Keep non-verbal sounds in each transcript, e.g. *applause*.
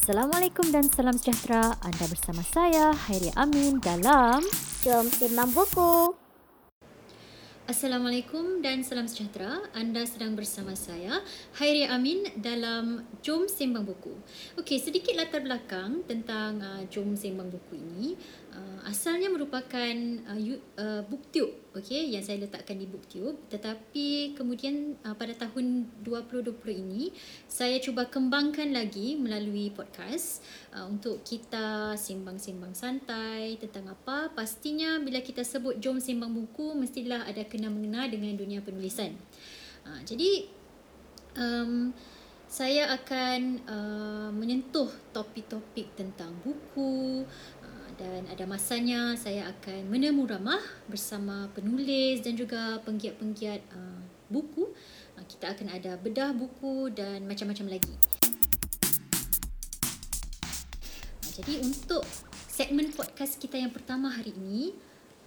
Assalamualaikum dan salam sejahtera. Anda bersama saya, Hairi Amin dalam Jom timbang buku. Assalamualaikum dan salam sejahtera. Anda sedang bersama saya, Hairi Amin dalam Jom Sembang Buku. Okey, sedikit latar belakang tentang uh, Jom Sembang Buku ini. Uh, asalnya merupakan uh, uh, booktube okey yang saya letakkan di booktube tetapi kemudian uh, pada tahun 2020 ini saya cuba kembangkan lagi melalui podcast uh, untuk kita sembang-sembang santai tentang apa. Pastinya bila kita sebut jom sembang buku mestilah ada kena mengena dengan dunia penulisan. Uh, jadi um, saya akan uh, menyentuh topik-topik tentang buku, dan ada masanya saya akan menemu ramah bersama penulis dan juga penggiat-penggiat uh, buku. Uh, kita akan ada bedah buku dan macam-macam lagi. Uh, jadi untuk segmen podcast kita yang pertama hari ini,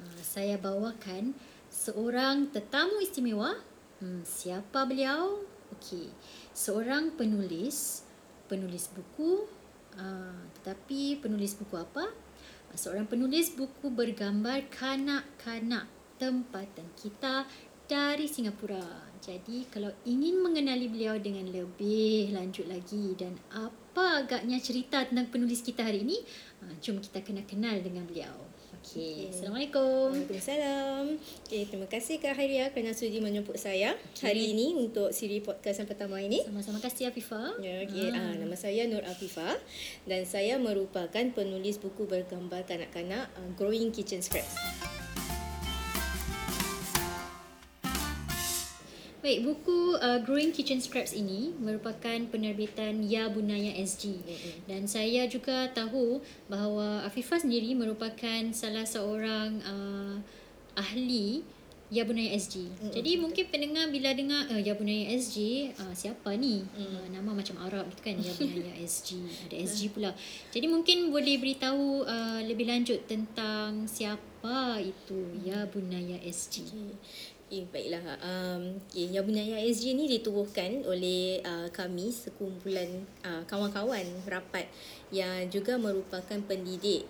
uh, saya bawakan seorang tetamu istimewa. Hmm, siapa beliau? Okey, seorang penulis, penulis buku. Uh, tetapi penulis buku apa? Seorang penulis buku bergambar kanak-kanak tempatan kita dari Singapura. Jadi kalau ingin mengenali beliau dengan lebih lanjut lagi dan apa agaknya cerita tentang penulis kita hari ini, ah, jom kita kena kenal dengan beliau. Okey, okay. Assalamualaikum. Waalaikumsalam. Okay, terima kasih Kak Hairia kerana sudi menjemput saya okay. hari ini untuk siri podcast yang pertama ini. Sama-sama kasih Afifah. Ya, okay. ah. ah, nama saya Nur Afifah dan saya merupakan penulis buku bergambar kanak-kanak uh, Growing Kitchen Scraps. Baik, buku uh, Growing Kitchen Scraps ini merupakan penerbitan Ya Bunaya SG. Mm-hmm. Dan saya juga tahu bahawa Afifah sendiri merupakan salah seorang uh, ahli Ya Bunaya SG. Mm-hmm. Jadi mungkin pendengar bila dengar uh, Ya Bunaya SG, uh, siapa ni? Mm. Uh, nama macam Arab gitu kan, Ya *laughs* Bunaya SG. Ada SG pula. Jadi mungkin boleh beritahu uh, lebih lanjut tentang siapa itu Ya Bunaya SG. Okay. Okay, baiklah. Um, okay, Yang Bunaya SG ni ditubuhkan oleh uh, kami sekumpulan uh, kawan-kawan rapat yang juga merupakan pendidik.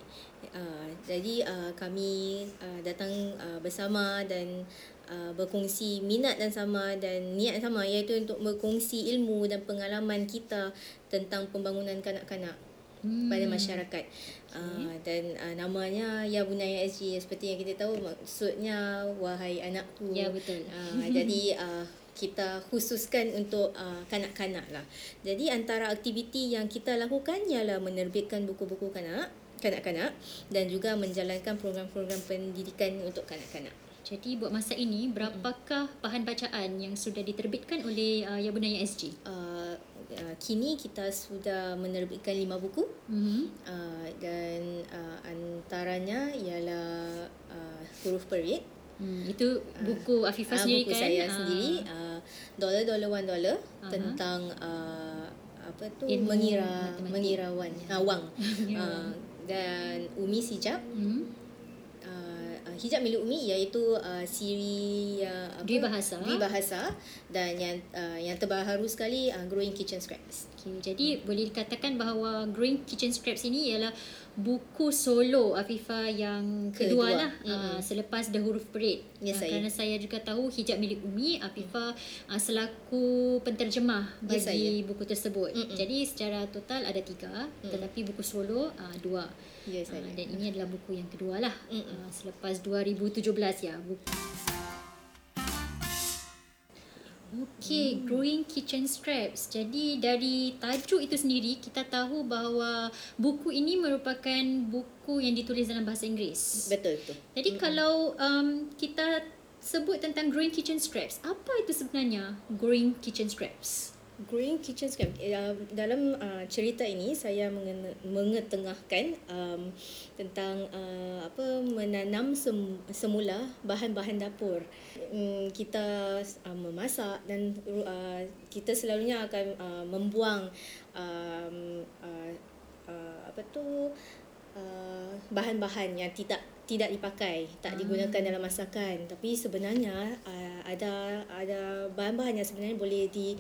Uh, jadi uh, kami uh, datang uh, bersama dan uh, berkongsi minat dan sama dan niat sama iaitu untuk berkongsi ilmu dan pengalaman kita tentang pembangunan kanak-kanak hmm. pada masyarakat. Okay. Uh, dan uh, namanya Ya Bunaya SG seperti yang kita tahu maksudnya wahai anakku. Ya betul. Uh, jadi uh, kita khususkan untuk uh, kanak-kanak lah. Jadi antara aktiviti yang kita lakukan ialah menerbitkan buku-buku kanak kanak-kanak dan juga menjalankan program-program pendidikan untuk kanak-kanak. Jadi buat masa ini berapakah bahan bacaan yang sudah diterbitkan oleh uh, Ya Bunaya SG? Uh, uh, kini kita sudah menerbitkan lima buku mm-hmm. uh, dan uh, antaranya ialah uh, huruf perit Hmm, itu buku uh, Afifah sendiri buku kan? saya uh. sendiri uh, dollar dollar one dollar uh-huh. tentang uh, apa tu Ilmu mengira matematik. mengirawan uh, wang *laughs* uh, dan Umi Sijab mm-hmm uh, hijab milik Umi iaitu uh, siri uh, apa? Dua bahasa. Dua bahasa. Dan yang uh, yang terbaru sekali uh, growing kitchen scraps. Okay, jadi hmm. boleh dikatakan bahawa growing kitchen scraps ini ialah buku solo Afifa yang kedua, kedua. lah. Mm-hmm. uh, selepas The Huruf Parade. Yes, uh, kerana saya juga tahu hijab milik Umi Afifa uh, selaku penterjemah bagi yes, buku tersebut. Mm-hmm. jadi secara total ada tiga mm-hmm. tetapi buku solo uh, dua. Yes, uh, dan ini adalah buku yang kedua lah. Uh, selepas 2017 ya. Buku Okay, hmm. growing kitchen scraps. Jadi dari tajuk itu sendiri kita tahu bahawa buku ini merupakan buku yang ditulis dalam bahasa Inggeris. Betul betul. Jadi hmm. kalau um, kita sebut tentang growing kitchen scraps, apa itu sebenarnya growing kitchen scraps? Growing Kitchen uh, dalam uh, cerita ini saya mengetengahkan um, tentang uh, apa menanam sem- semula bahan-bahan dapur. Um, kita uh, memasak dan uh, kita selalunya akan uh, membuang um, uh, uh, apa tu uh, bahan-bahan yang tidak tidak dipakai, tak digunakan hmm. dalam masakan. Tapi sebenarnya uh, ada ada bahan-bahan yang sebenarnya boleh di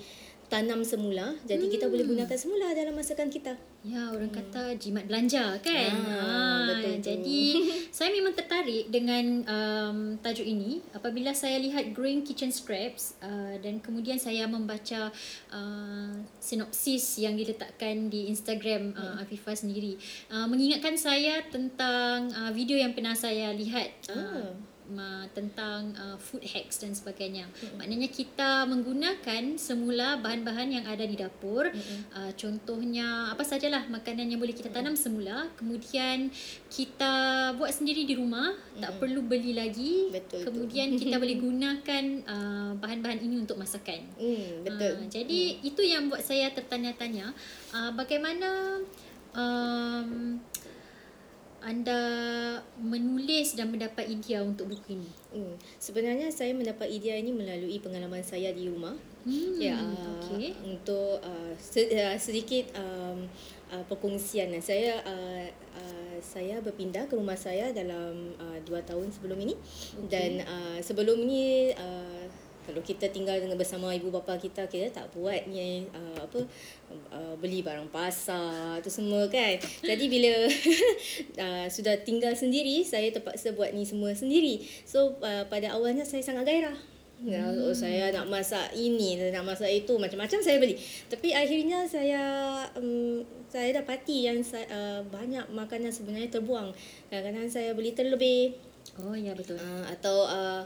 tanam semula. Jadi kita boleh gunakan semula dalam masakan kita. Ya, orang hmm. kata jimat belanja kan. Ah, betul tu. Jadi *laughs* saya memang tertarik dengan um, tajuk ini apabila saya lihat growing kitchen scraps uh, dan kemudian saya membaca uh, sinopsis yang diletakkan di Instagram uh, Afifah sendiri. Uh, mengingatkan saya tentang uh, video yang pernah saya lihat uh, Ma- tentang uh, food hacks dan sebagainya. Mm-hmm. Maknanya kita menggunakan semula bahan-bahan yang ada di dapur. Mm-hmm. Uh, contohnya apa sajalah makanan yang boleh kita tanam semula, kemudian kita buat sendiri di rumah, mm-hmm. tak perlu beli lagi. Betul tu. kemudian *laughs* kita boleh gunakan uh, bahan-bahan ini untuk masakan. Hmm, betul. Uh, jadi hmm. itu yang buat saya tertanya-tanya uh, bagaimana um, anda menulis dan mendapat idea untuk buku ini. Hmm. Sebenarnya saya mendapat idea ini melalui pengalaman saya di rumah. Hmm, ya, uh, okey. untuk uh, se- sedikit um, uh, perkongsian. Saya uh, uh, saya berpindah ke rumah saya dalam uh, dua tahun sebelum ini Okey. dan uh, sebelum ini uh, kalau kita tinggal dengan bersama ibu bapa kita kita tak buat ni uh, apa uh, beli barang pasar tu semua kan. Jadi bila *laughs* uh, sudah tinggal sendiri saya terpaksa buat ni semua sendiri. So uh, pada awalnya saya sangat gairah. Ya, oh, saya nak masak ini, nak masak itu, macam-macam saya beli. Tapi akhirnya saya um, saya dapati yang saya, uh, banyak makanan sebenarnya terbuang. Kadang-kadang saya beli terlebih Oh ya betul. uh, atau uh,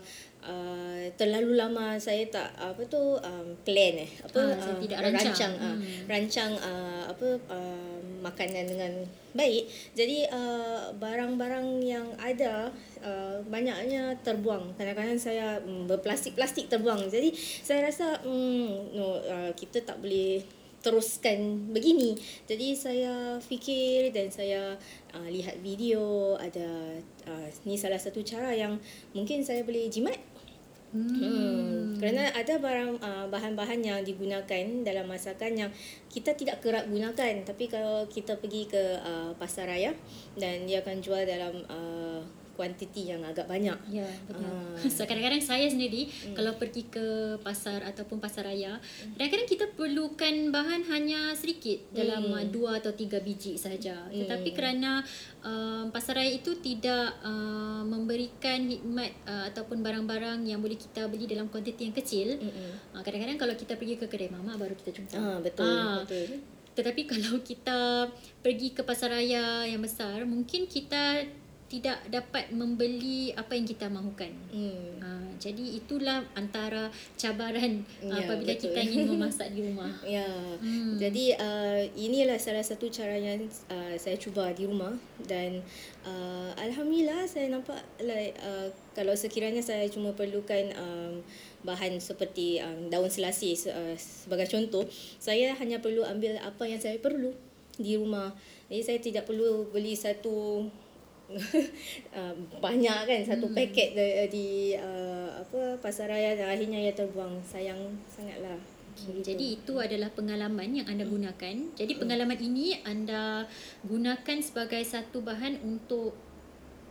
uh, terlalu lama saya tak apa tu um, plan eh apa Ah, saya tidak rancang. rancang uh, Hmm. rancang uh, apa uh, makanan dengan baik jadi uh, barang-barang yang ada uh, banyaknya terbuang kadang-kadang saya um, berplastik-plastik terbuang jadi saya rasa um, no uh, kita tak boleh teruskan begini. Jadi saya fikir dan saya uh, lihat video ada uh, ni salah satu cara yang mungkin saya boleh jimat. Hmm. Kerana ada barang uh, bahan-bahan yang digunakan dalam masakan yang kita tidak kerap gunakan tapi kalau kita pergi ke uh, pasar raya dan dia akan jual dalam uh, kuantiti yang agak banyak. Ya, betul. Ah. *laughs* So, kadang-kadang saya sendiri hmm. kalau pergi ke pasar ataupun pasar raya, kadang-kadang kita perlukan bahan hanya sedikit dalam Hmm. uh, dua atau tiga biji sahaja. Tetapi kerana uh, pasar raya itu tidak uh, memberikan hikmat uh, ataupun barang-barang yang boleh kita beli dalam kuantiti yang kecil, Mm-mm. uh, kadang-kadang kalau kita pergi ke kedai mamak baru kita jumpa. Ah betul Ah, betul. Tetapi *laughs* kalau kita pergi ke pasar raya yang besar, mungkin kita tidak dapat membeli apa yang kita mahukan. Hmm. Uh, jadi itulah antara cabaran uh, Ya, apabila betul. kita ingin memasak di rumah. *laughs* Ya. Hmm. Jadi uh, inilah salah satu cara yang uh, saya cuba di rumah dan uh, alhamdulillah saya nampak like uh, kalau sekiranya saya cuma perlukan um, bahan seperti um, daun selasih se- uh, sebagai contoh, saya hanya perlu ambil apa yang saya perlu di rumah. Jadi saya tidak perlu beli satu uh, *laughs* banyak kan satu paket di, di uh, apa pasar raya dan akhirnya ia terbuang. Sayang sangatlah. Okay, jadi itu adalah pengalaman yang anda gunakan. Jadi pengalaman ini anda gunakan sebagai satu bahan untuk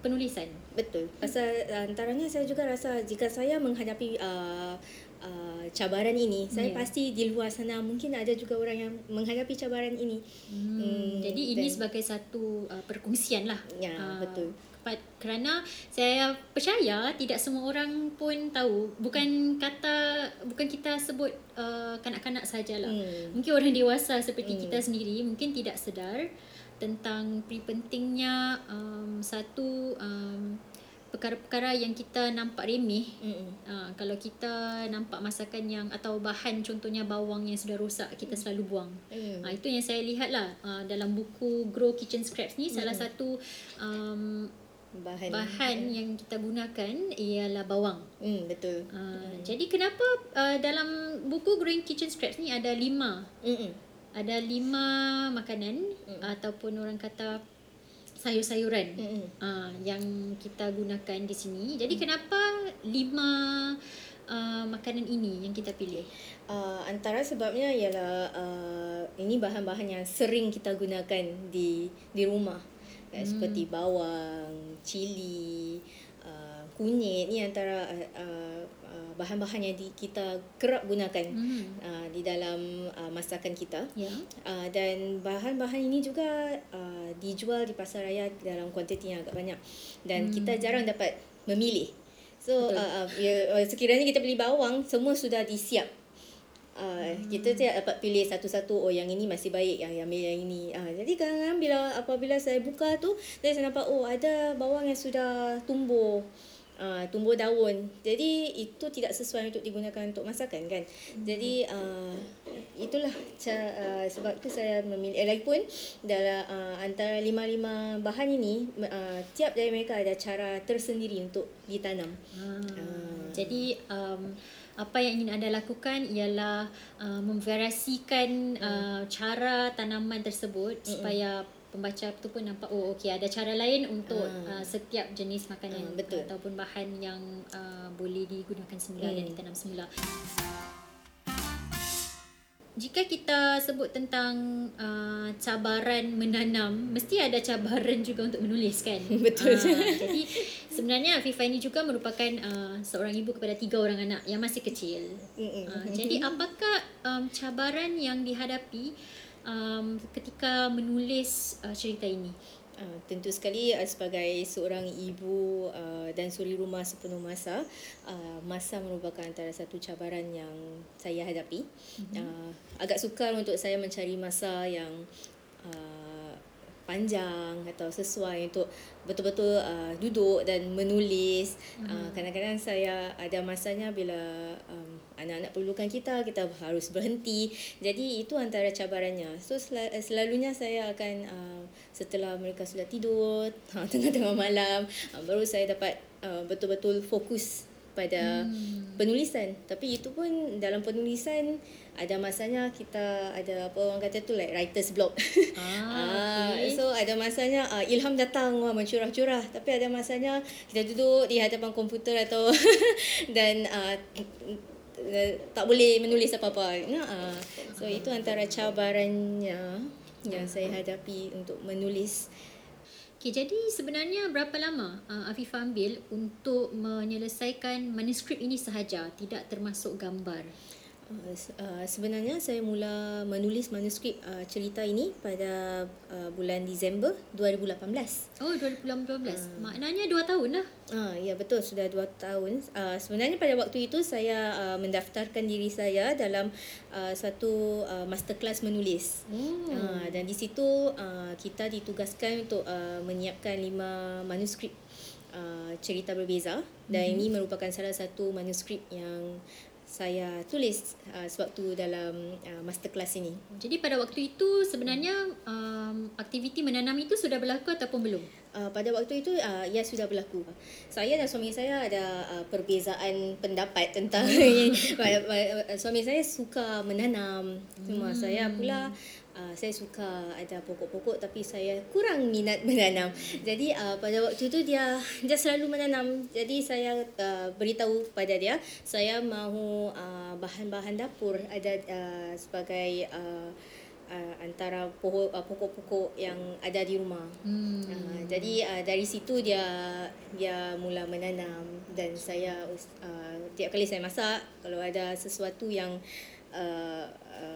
penulisan. Betul. Pasal antaranya saya juga rasa jika saya menghadapi uh, uh, cabaran ini, saya Ya. pasti di luar sana mungkin ada juga orang yang menghadapi cabaran ini. Hmm, jadi ini dan- sebagai satu uh, perkongsian lah. Ya, Ah, betul. kepa- Kerana saya percaya tidak semua orang pun tahu. Bukan kata bukan kita sebut uh, kanak-kanak sajalah. Hmm. Mungkin orang dewasa seperti Hmm. kita sendiri mungkin tidak sedar tentang pentingnya um, satu um, perkara-perkara yang kita nampak remeh Mm-mm. Uh, kalau kita nampak masakan yang atau bahan contohnya bawang yang sudah rosak kita selalu buang. Hmm. Uh, itu yang saya lihat lah uh, dalam buku Grow Kitchen Scraps ni salah satu um, Bahan. bahan yang kita gunakan ialah bawang. Hmm, betul. Uh, Jadi kenapa uh, dalam buku Growing Kitchen Scraps ni ada lima Mm-mm. ada lima makanan ataupun orang kata sayur-sayuran Mm-mm. uh, yang kita gunakan di sini. Jadi kenapa lima uh, makanan ini yang kita pilih? Uh, antara sebabnya ialah uh, ini bahan-bahan yang sering kita gunakan di di rumah. Hmm. Seperti bawang, cili, uh, kunyit ni antara uh, uh, bahan-bahan yang di, kita kerap gunakan Hmm. uh, di dalam uh, masakan kita. Ya. Uh, dan bahan-bahan ini juga uh, dijual di pasar raya dalam kuantiti yang agak banyak dan hmm. kita jarang dapat memilih. So uh, uh, ya, uh, sekiranya kita beli bawang semua sudah disiap. Uh, hmm. kita tidak dapat pilih satu-satu oh yang ini masih baik yang yang yang ini. Uh, jadi kadang-kadang bila apabila saya buka tu saya nampak oh ada bawang yang sudah tumbuh uh, tumbuh daun. Jadi itu tidak sesuai untuk digunakan untuk masakan kan. Hmm. Jadi uh, itulah ca- uh, sebab itu saya memilih eh, lagipun dalam uh, antara lima-lima bahan ini uh, tiap dari mereka ada cara tersendiri untuk ditanam. Ah. Jadi um, apa yang ingin anda lakukan ialah uh, memvariasikan uh, cara tanaman tersebut Mm-mm. supaya pembaca tu pun nampak oh okey ada cara lain untuk uh, setiap jenis makanan Ah, betul. ataupun bahan yang uh, boleh digunakan semula dan Hmm. ditanam semula. Jika kita sebut tentang uh, cabaran menanam, mesti ada cabaran juga untuk menulis kan? *laughs* Betul. Ah, jadi sebenarnya Afifah ini juga merupakan uh, seorang ibu kepada tiga orang anak yang masih kecil. Uh, jadi *laughs* apakah um, cabaran yang dihadapi um, ketika menulis uh, cerita ini? Uh, tentu sekali uh, sebagai seorang ibu uh, dan suri rumah sepenuh masa, uh, masa merupakan antara satu cabaran yang saya hadapi. Mm-hmm. Uh, agak sukar untuk saya mencari masa yang uh, panjang atau sesuai untuk betul-betul uh, duduk dan menulis. Mm-hmm. Uh, kadang-kadang saya ada masanya bila um, anak-anak perlukan kita, kita harus berhenti. Jadi itu antara cabarannya. So sel- selalunya saya akan uh, setelah mereka sudah tidur, *laughs* tengah-tengah malam, uh, baru saya dapat uh, betul-betul fokus pada hmm. penulisan. Tapi itu pun dalam penulisan ada masanya kita ada apa orang kata tu like writer's block. Ah, *laughs* okay. so ada masanya uh, ilham datang wah mencurah-curah tapi ada masanya kita duduk di hadapan komputer atau *laughs* dan uh, tak boleh menulis apa-apa. Uh, so itu antara cabarannya yang saya hadapi untuk menulis Okay, jadi sebenarnya berapa lama uh, Afifah ambil untuk menyelesaikan manuskrip ini sahaja, tidak termasuk gambar? Uh, uh, sebenarnya saya mula menulis manuskrip uh, cerita ini pada uh, bulan Disember 2018. Oh, 2018. Hmm. Maknanya dua tahun lah. Ah ya betul sudah dua tahun. Uh, sebenarnya pada waktu itu saya uh, mendaftarkan diri saya dalam uh, satu uh, masterclass menulis. Oh. Uh, dan di situ uh, kita ditugaskan untuk uh, menyiapkan lima manuskrip uh, cerita berbeza dan mm-hmm. ini merupakan salah satu manuskrip yang saya tulis uh, sewaktu dalam uh, masterclass ini. Jadi pada waktu itu sebenarnya um, aktiviti menanam itu sudah berlaku ataupun belum? Uh, pada waktu itu uh, ia sudah berlaku. Saya dan suami saya ada uh, perbezaan pendapat tentang *laughs* *laughs* suami saya suka menanam. Cuma hmm. saya pula uh, saya suka ada pokok-pokok tapi saya kurang minat *laughs* menanam. Jadi uh, pada waktu itu dia dia selalu menanam. Jadi saya uh, beritahu pada dia saya mahu uh, bahan-bahan dapur ada uh, sebagai uh, uh, antara pohon uh, pokok-pokok yang ada di rumah. Hmm. Uh, jadi uh, dari situ dia dia mula menanam dan saya uh, tiap kali saya masak kalau ada sesuatu yang uh, uh,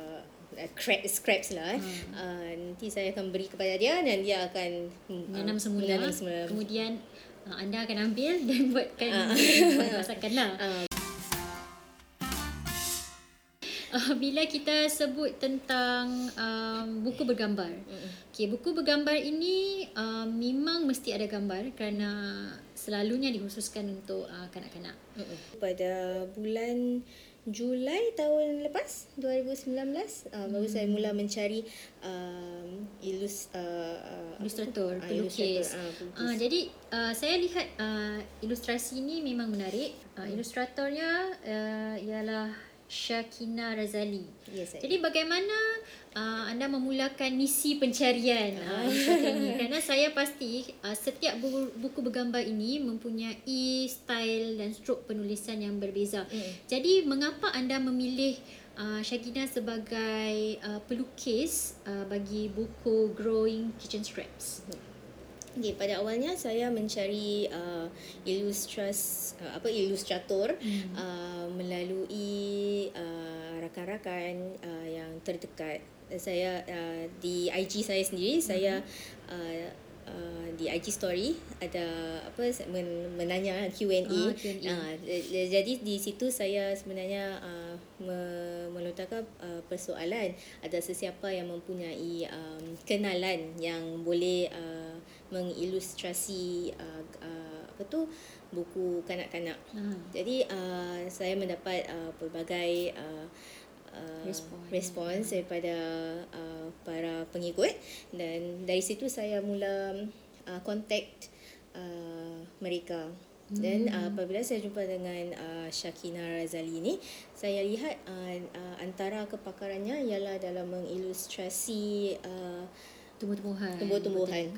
crack scraps lah eh. Hmm. Uh, nanti saya akan beri kepada dia dan dia akan menanam uh, semula. Menanam semula. Kemudian uh, anda akan ambil *laughs* dan buatkan uh. masakan lah. Uh. Uh, *laughs* bila kita sebut tentang um, buku bergambar. Okey, buku bergambar ini uh, memang mesti ada gambar kerana selalunya dikhususkan untuk uh, kanak-kanak. Pada bulan Julai tahun lepas 2019 uh, hmm. baru saya mula mencari um, ilus uh, ilustrator, uh, pelukis. Ilustrator, uh, uh, jadi uh, saya lihat uh, ilustrasi ini memang menarik. Uh, ilustratornya uh, ialah Syakina Razali. Yes, Jadi bagaimana uh, anda memulakan misi pencarian uh, ini? *laughs* Kerana saya pasti uh, setiap buku, buku bergambar ini mempunyai style dan strok penulisan yang berbeza. Mm. Jadi mengapa anda memilih uh, Syakina sebagai uh, pelukis uh, bagi buku Growing Kitchen Scraps? Okay, pada awalnya saya mencari uh, ilustras uh, apa ilustrator hmm. uh, melalui uh, rakan-rakan uh, yang terdekat. Saya uh, di IG saya sendiri hmm. saya uh, uh, di IG story ada apa men, menanya Q&A. Oh, uh, jadi di situ saya sebenarnya uh, melontarkan uh, persoalan ada sesiapa yang mempunyai um, kenalan yang boleh uh, mengilustrasi uh, uh, apa tu buku kanak-kanak. Hmm. Jadi uh, saya mendapat uh, pelbagai uh, uh, respons respons daripada uh, para pengikut dan dari situ saya mula uh, contact uh, mereka. Dan uh, apabila saya jumpa dengan uh, Shakina Razali ni, saya lihat uh, uh, antara kepakarannya ialah dalam mengilustrasi uh, tumbuh-tumbuhan. Tumbuh-tumbuhan.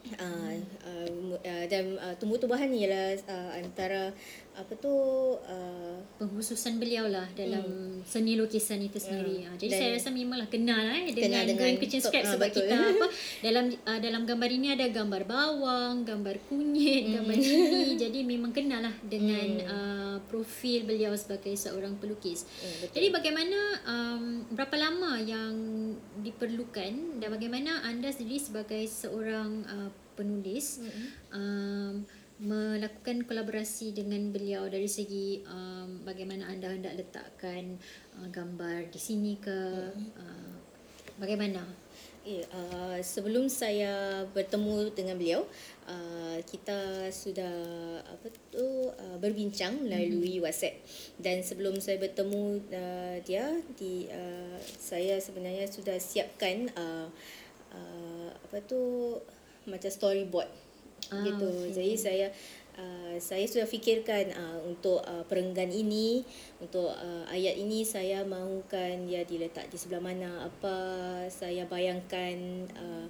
Uh, uh, dan uh, tumbuh-tumbuhan ialah uh, antara apa tu uh, penghususan beliau lah dalam hmm. seni lukisan itu sendiri. Uh, jadi saya rasa memanglah kenal lah eh, dengan, dengan Grand Kitchen Scratch uh, sebab betul. kita apa *laughs* dalam uh, dalam gambar ini ada gambar bawang, gambar kunyit, hmm. gambar ini. *laughs* jadi memang kenal lah dengan hmm. uh, profil beliau sebagai seorang pelukis. Hmm, jadi bagaimana um, berapa lama yang diperlukan dan bagaimana anda sendiri sebagai seorang uh, penulis hmm. um, melakukan kolaborasi dengan beliau dari segi um, bagaimana anda hendak letakkan uh, gambar di sini ke uh, bagaimana Yeah, uh, sebelum saya bertemu dengan beliau, uh, kita sudah apa tu uh, berbincang melalui mm-hmm. WhatsApp. Dan sebelum saya bertemu uh, dia, di uh, saya sebenarnya sudah siapkan uh, uh, apa tu macam storyboard ah, gitu. Okay. Jadi saya uh, saya sudah fikirkan uh, untuk uh, perenggan ini, untuk uh, ayat ini saya mahukan dia diletak di sebelah mana, apa saya bayangkan uh,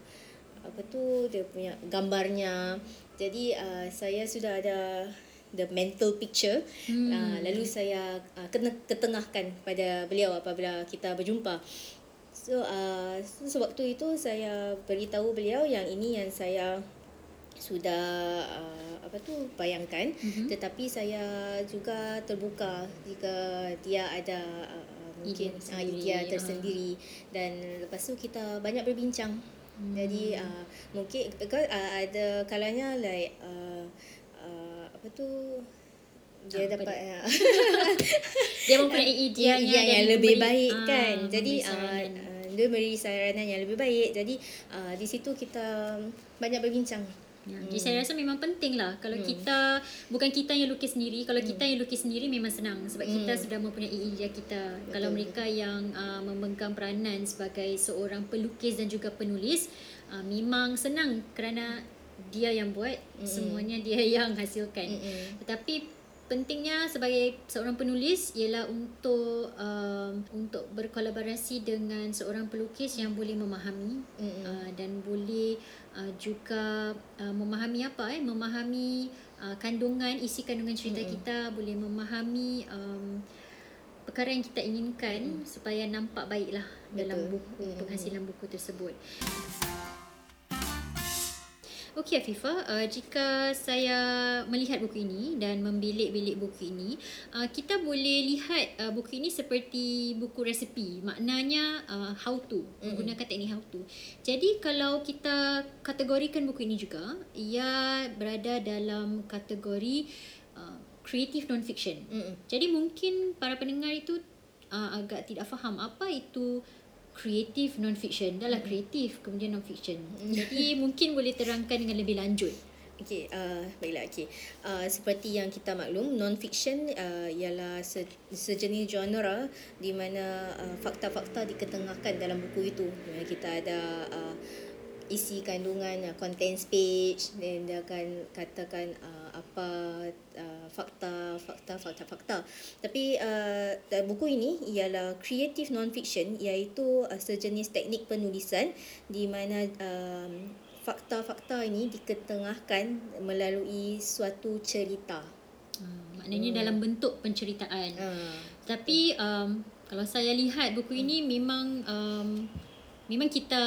apa tu dia punya gambarnya. Jadi uh, saya sudah ada the mental picture hmm. uh, lalu saya uh, kena ketengahkan pada beliau apabila kita berjumpa so uh, sewaktu itu saya beritahu beliau yang ini yang saya sudah uh, apa tu bayangkan mm-hmm. tetapi saya juga terbuka jika dia ada uh, mungkin uh, idea tersendiri uh. dan lepas tu kita banyak berbincang mm. jadi uh, mungkin uh, ada kalanya like uh, uh, apa tu dia apa dapat dia? *laughs* dia mempunyai *laughs* idea yang, yang lebih baik uh, kan jadi uh, dia beri saranan yang lebih baik jadi uh, di situ kita banyak berbincang Ya, hmm. Jadi saya rasa memang penting lah kalau hmm. kita bukan kita yang lukis sendiri, kalau hmm. kita yang lukis sendiri memang senang sebab hmm. kita sudah mempunyai idea kita. Betul. Kalau mereka yang uh, memegang peranan sebagai seorang pelukis dan juga penulis, uh, memang senang kerana dia yang buat, hmm. semuanya dia *laughs* yang hasilkan. Hmm. Tetapi pentingnya sebagai seorang penulis ialah untuk um, untuk berkolaborasi dengan seorang pelukis yang boleh memahami mm-hmm. uh, dan boleh uh, juga uh, memahami apa eh memahami uh, kandungan isi kandungan cerita mm-hmm. kita boleh memahami um, perkara yang kita inginkan mm. supaya nampak baiklah dalam buku mm-hmm. penghasilan buku tersebut. Okey Afifah, uh, jika saya melihat buku ini dan membilik-bilik buku ini, uh, kita boleh lihat uh, buku ini seperti buku resepi. Maknanya uh, how to, menggunakan teknik how to. Jadi kalau kita kategorikan buku ini juga, ia berada dalam kategori uh, creative non-fiction. Mm-mm. Jadi mungkin para pendengar itu uh, agak tidak faham apa itu creative non-fiction. Dah lah kreatif kemudian non-fiction. Jadi mungkin boleh terangkan dengan lebih lanjut. Okey, uh, baiklah. Okey, uh, seperti yang kita maklum, non-fiction uh, ialah se- sejenis genre di mana uh, fakta-fakta diketengahkan dalam buku itu. Uh, kita ada uh, isi kandungan uh, contents page dan dia akan katakan uh, apa uh, fakta fakta fakta fakta. Tapi uh, buku ini ialah creative non-fiction iaitu uh, sejenis teknik penulisan di mana um, fakta-fakta ini diketengahkan melalui suatu cerita. Hmm, maknanya hmm. dalam bentuk penceritaan. Hmm. tapi um, kalau saya lihat buku ini memang um, memang kita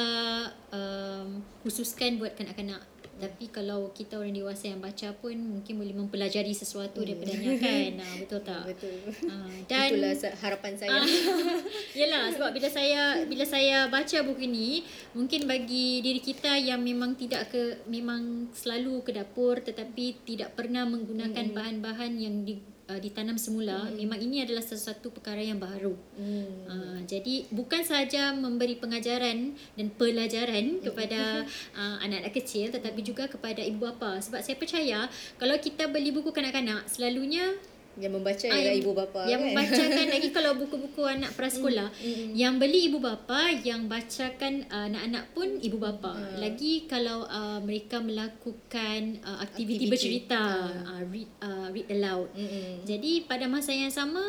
um, khususkan buat kanak-kanak Tapi kalau kita orang dewasa yang baca pun mungkin boleh mempelajari sesuatu daripadanya kan. *laughs* Ah, betul tak? Betul. Ah, dan Itulah harapan saya. Ah, *laughs* Yelah sebab bila saya bila saya baca buku ni mungkin bagi diri kita yang memang tidak ke memang selalu ke dapur tetapi tidak pernah menggunakan bahan-bahan yang di, uh, ditanam semula memang ini adalah sesuatu perkara yang baru. Hmm. Uh, jadi bukan sahaja memberi pengajaran dan pelajaran kepada *laughs* uh, anak-anak kecil tetapi juga kepada ibu bapa sebab saya percaya kalau kita beli buku kanak-kanak selalunya Yang membaca Ah, ialah ibu bapa yang kan. membacakan lagi *laughs* kalau buku-buku anak prasekolah yang beli ibu bapa yang bacakan uh, anak-anak pun ibu bapa lagi kalau uh, mereka melakukan uh, aktiviti Aktiviti. bercerita uh, read uh, read aloud Mm-mm. jadi pada masa yang sama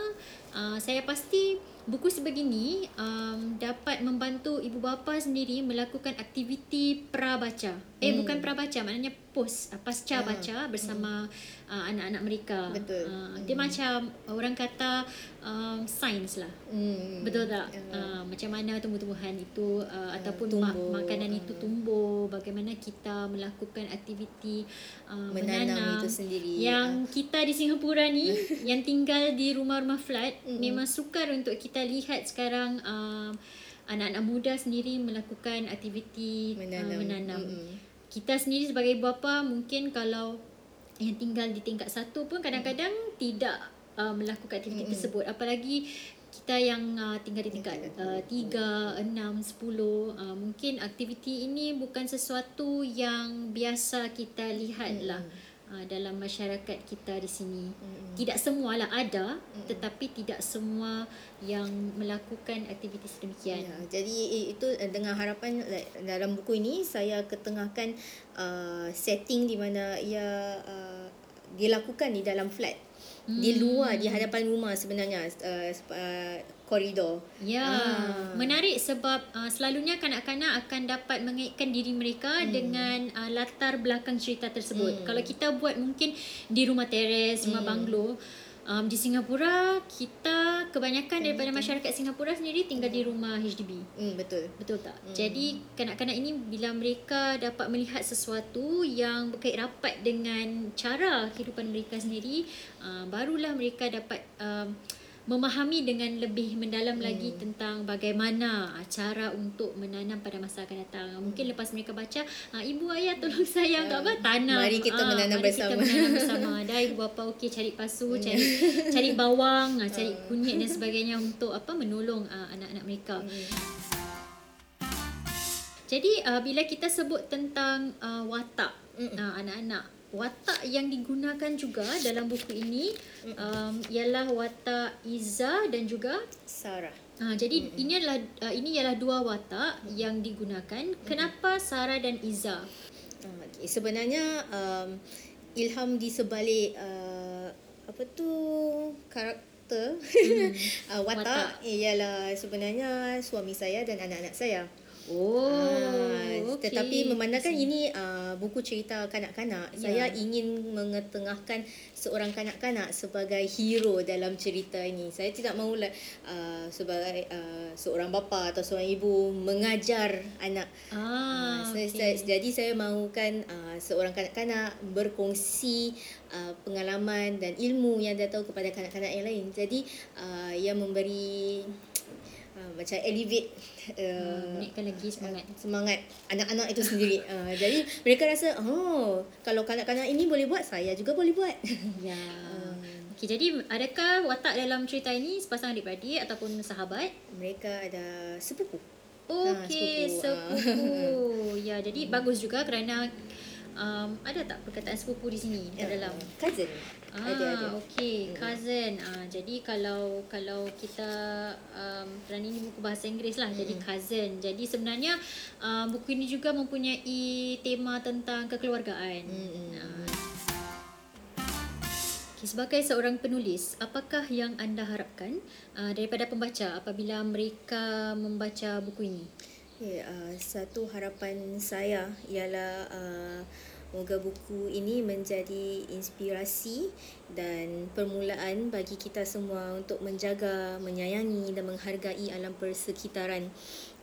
uh, saya pasti buku sebegini um, dapat membantu ibu bapa sendiri melakukan aktiviti prabaca. Eh Hmm. bukan prabaca maknanya post uh, pasca Ah. baca bersama uh, anak-anak mereka. Betul. Uh, dia macam orang kata um, sains lah. Hmm. Betul tak? Ya. Uh, macam mana tumbuh-tumbuhan itu uh, ataupun ma- makanan ah. itu tumbuh, bagaimana kita melakukan aktiviti uh, Menanam menanam itu sendiri. Yang kita di Singapura ni *laughs* yang tinggal di rumah-rumah flat Mm-mm. memang sukar untuk kita lihat sekarang uh, anak-anak muda sendiri melakukan aktiviti menanam. Uh, menanam. Mm-mm. Kita sendiri sebagai bapa mungkin kalau yang tinggal di tingkat satu pun kadang-kadang tidak uh, melakukan aktiviti Mm-mm. tersebut apalagi kita yang uh, tinggal di tingkat uh, tiga, enam, sepuluh uh, mungkin aktiviti ini bukan sesuatu yang biasa kita lihat lah uh, dalam masyarakat kita di sini. Mm-mm. Tidak semualah ada tetapi tidak semua yang melakukan aktiviti sedemikian. Ya, jadi itu eh, dengan harapan dalam buku ini saya ketengahkan uh, setting di mana ia uh, dilakukan di dalam flat. Di luar di hadapan rumah sebenarnya uh, uh, koridor. Ya, Ah. menarik sebab uh, selalunya kanak-kanak akan dapat mengaitkan diri mereka Hmm. dengan uh, latar belakang cerita tersebut. Kalau kita buat mungkin di rumah teres, rumah Hmm. banglo, um, di Singapura kita kebanyakan daripada masyarakat Singapura sendiri tinggal di rumah HDB. Hmm, betul. Betul tak? Hmm. Jadi kanak-kanak ini bila mereka dapat melihat sesuatu yang berkait rapat dengan cara kehidupan mereka sendiri, uh, barulah mereka dapat um, memahami dengan lebih mendalam hmm. lagi tentang bagaimana cara untuk menanam pada masa akan datang. Mungkin lepas mereka baca, uh, ibu ayah tolong *laughs* saya uh, apa tanam. Mari kita Ah, menanam mari bersama." Kita menanam bersama. *laughs* Dah ibu bapa okey cari pasu, cari cari bawang, ah, cari kunyit dan *laughs* sebagainya untuk apa menolong uh, anak-anak mereka. Jadi uh, bila kita sebut tentang uh, watak uh, anak-anak, watak yang digunakan juga dalam buku ini um, ialah watak Iza dan juga Sarah. uh, jadi ini adalah uh, ini ialah dua watak yang digunakan. Kenapa Sarah dan Iza? Uh, okay. Sebenarnya um, ilham di sebalik uh, apa tu karakter uh, *laughs* watak, Watak. ialah sebenarnya suami saya dan anak-anak saya. Oh, Ah, okey. Tetapi memandangkan ini uh, buku cerita kanak-kanak, Ya. saya ingin mengetengahkan seorang kanak-kanak sebagai hero dalam cerita ini. Saya tidak mahu uh, sebagai uh, seorang bapa atau seorang ibu mengajar anak. Ah, saya, okey. saya, jadi saya mahukan uh, seorang kanak-kanak berkongsi uh, pengalaman dan ilmu yang dia tahu kepada kanak-kanak yang lain. Jadi uh, ia memberi uh, macam elevate Ah, *laughs* uh, menaikkan lagi semangat. semangat anak-anak itu sendiri. Uh, jadi mereka rasa oh kalau kanak-kanak ini boleh buat saya juga boleh buat. *laughs* Ya. Okey, jadi adakah watak dalam cerita ini sepasang adik-beradik ataupun sahabat? mereka ada sepupu. Okey, sepupu, ah. sepupu. *laughs* ya, jadi bagus juga kerana um, ada tak perkataan sepupu di sini Ya, dalam? cousin. Ah, ada ada. okey, cousin. Ah, jadi kalau kalau kita um, kerana ini buku bahasa Inggeris lah, jadi cousin. Jadi sebenarnya uh, buku ini juga mempunyai tema tentang kekeluargaan. Mm-mm. Ah. Okay, sebagai seorang penulis, apakah yang anda harapkan uh, daripada pembaca apabila mereka membaca buku ini? Okay, uh, satu harapan saya ialah uh, moga buku ini menjadi inspirasi dan permulaan bagi kita semua untuk menjaga, menyayangi dan menghargai alam persekitaran.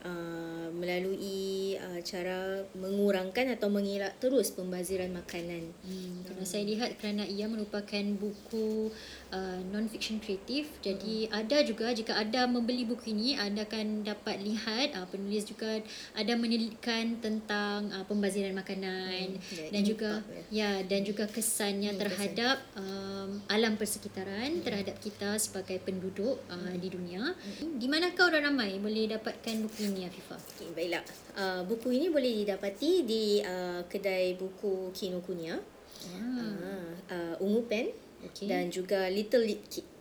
uh, melalui uh, cara mengurangkan atau mengelak terus pembaziran makanan. Hmm, kerana saya lihat kerana ia merupakan buku uh, non-fiction kreatif. Jadi hmm. ada juga jika ada membeli buku ini anda akan dapat lihat uh, penulis juga ada menyelitkan tentang uh, pembaziran makanan Hmm, dan ya, juga impact ya dan juga kesannya Hmm, terhadap um, alam persekitaran Hmm. terhadap kita sebagai penduduk uh, di dunia. Di manakah orang ramai boleh dapatkan buku ini Afifah? Okay, baiklah. Uh, buku ini boleh didapati di uh, kedai buku Kinokuniya, Ah, uh, uh, Ungu Pen okey. dan juga Little Lit Kit.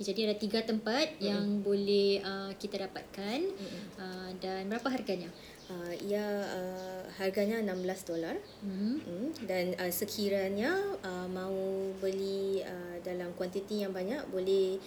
Okay, jadi ada tiga tempat mm yang boleh uh, kita dapatkan Mm-mm. uh, dan berapa harganya? Uh, ia uh, harganya 16 dolar. Hmm. Hmm, dan uh, sekiranya uh, mau beli uh, dalam kuantiti yang banyak boleh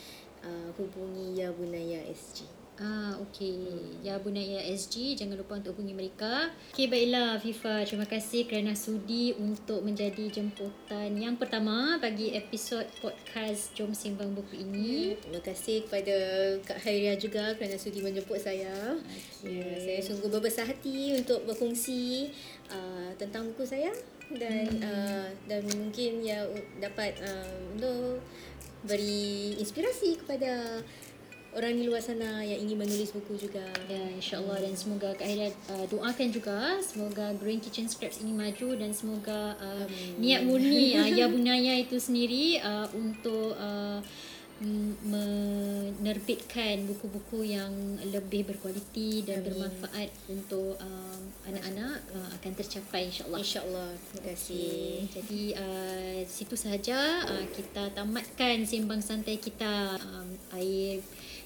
uh, hubungi Ya Bunaya SG. Ah, okey. Ya Bunaya SG, jangan lupa untuk hubungi mereka. Okey, baiklah Fifa. Terima kasih kerana sudi untuk menjadi jemputan yang pertama bagi episod podcast Jom Sembang Buku ini. Terima kasih kepada Kak Khairia juga kerana sudi menjemput saya. Okey. Ya, saya sungguh berbesar hati untuk berkongsi uh, tentang buku saya dan hmm. uh, dan mungkin ya dapat uh, untuk beri inspirasi kepada orang di luar sana yang ingin menulis buku juga. Ya, insyaAllah dan semoga Kak Haida uh, doakan juga semoga Green Kitchen Scraps ini maju dan semoga uh, Amin. niat murni *laughs* uh, Ya Bunaya itu sendiri uh, untuk uh, menerbitkan buku-buku yang lebih berkualiti dan Amin. bermanfaat untuk um, anak-anak uh, akan tercapai insyaAllah. InsyaAllah. Terima kasih. Jadi uh, situ sahaja uh, kita tamatkan sembang santai kita um, air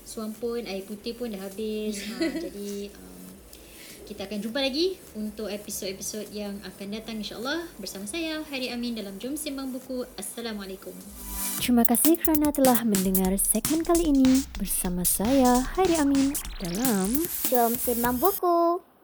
suam pun air putih pun dah habis. Uh, jadi um, kita akan jumpa lagi untuk episod-episod yang akan datang insyaAllah bersama saya Hari Amin dalam Jom Sembang Buku. Assalamualaikum. Terima kasih kerana telah mendengar segmen kali ini bersama saya Hairi Amin dalam Jom Sembang Buku.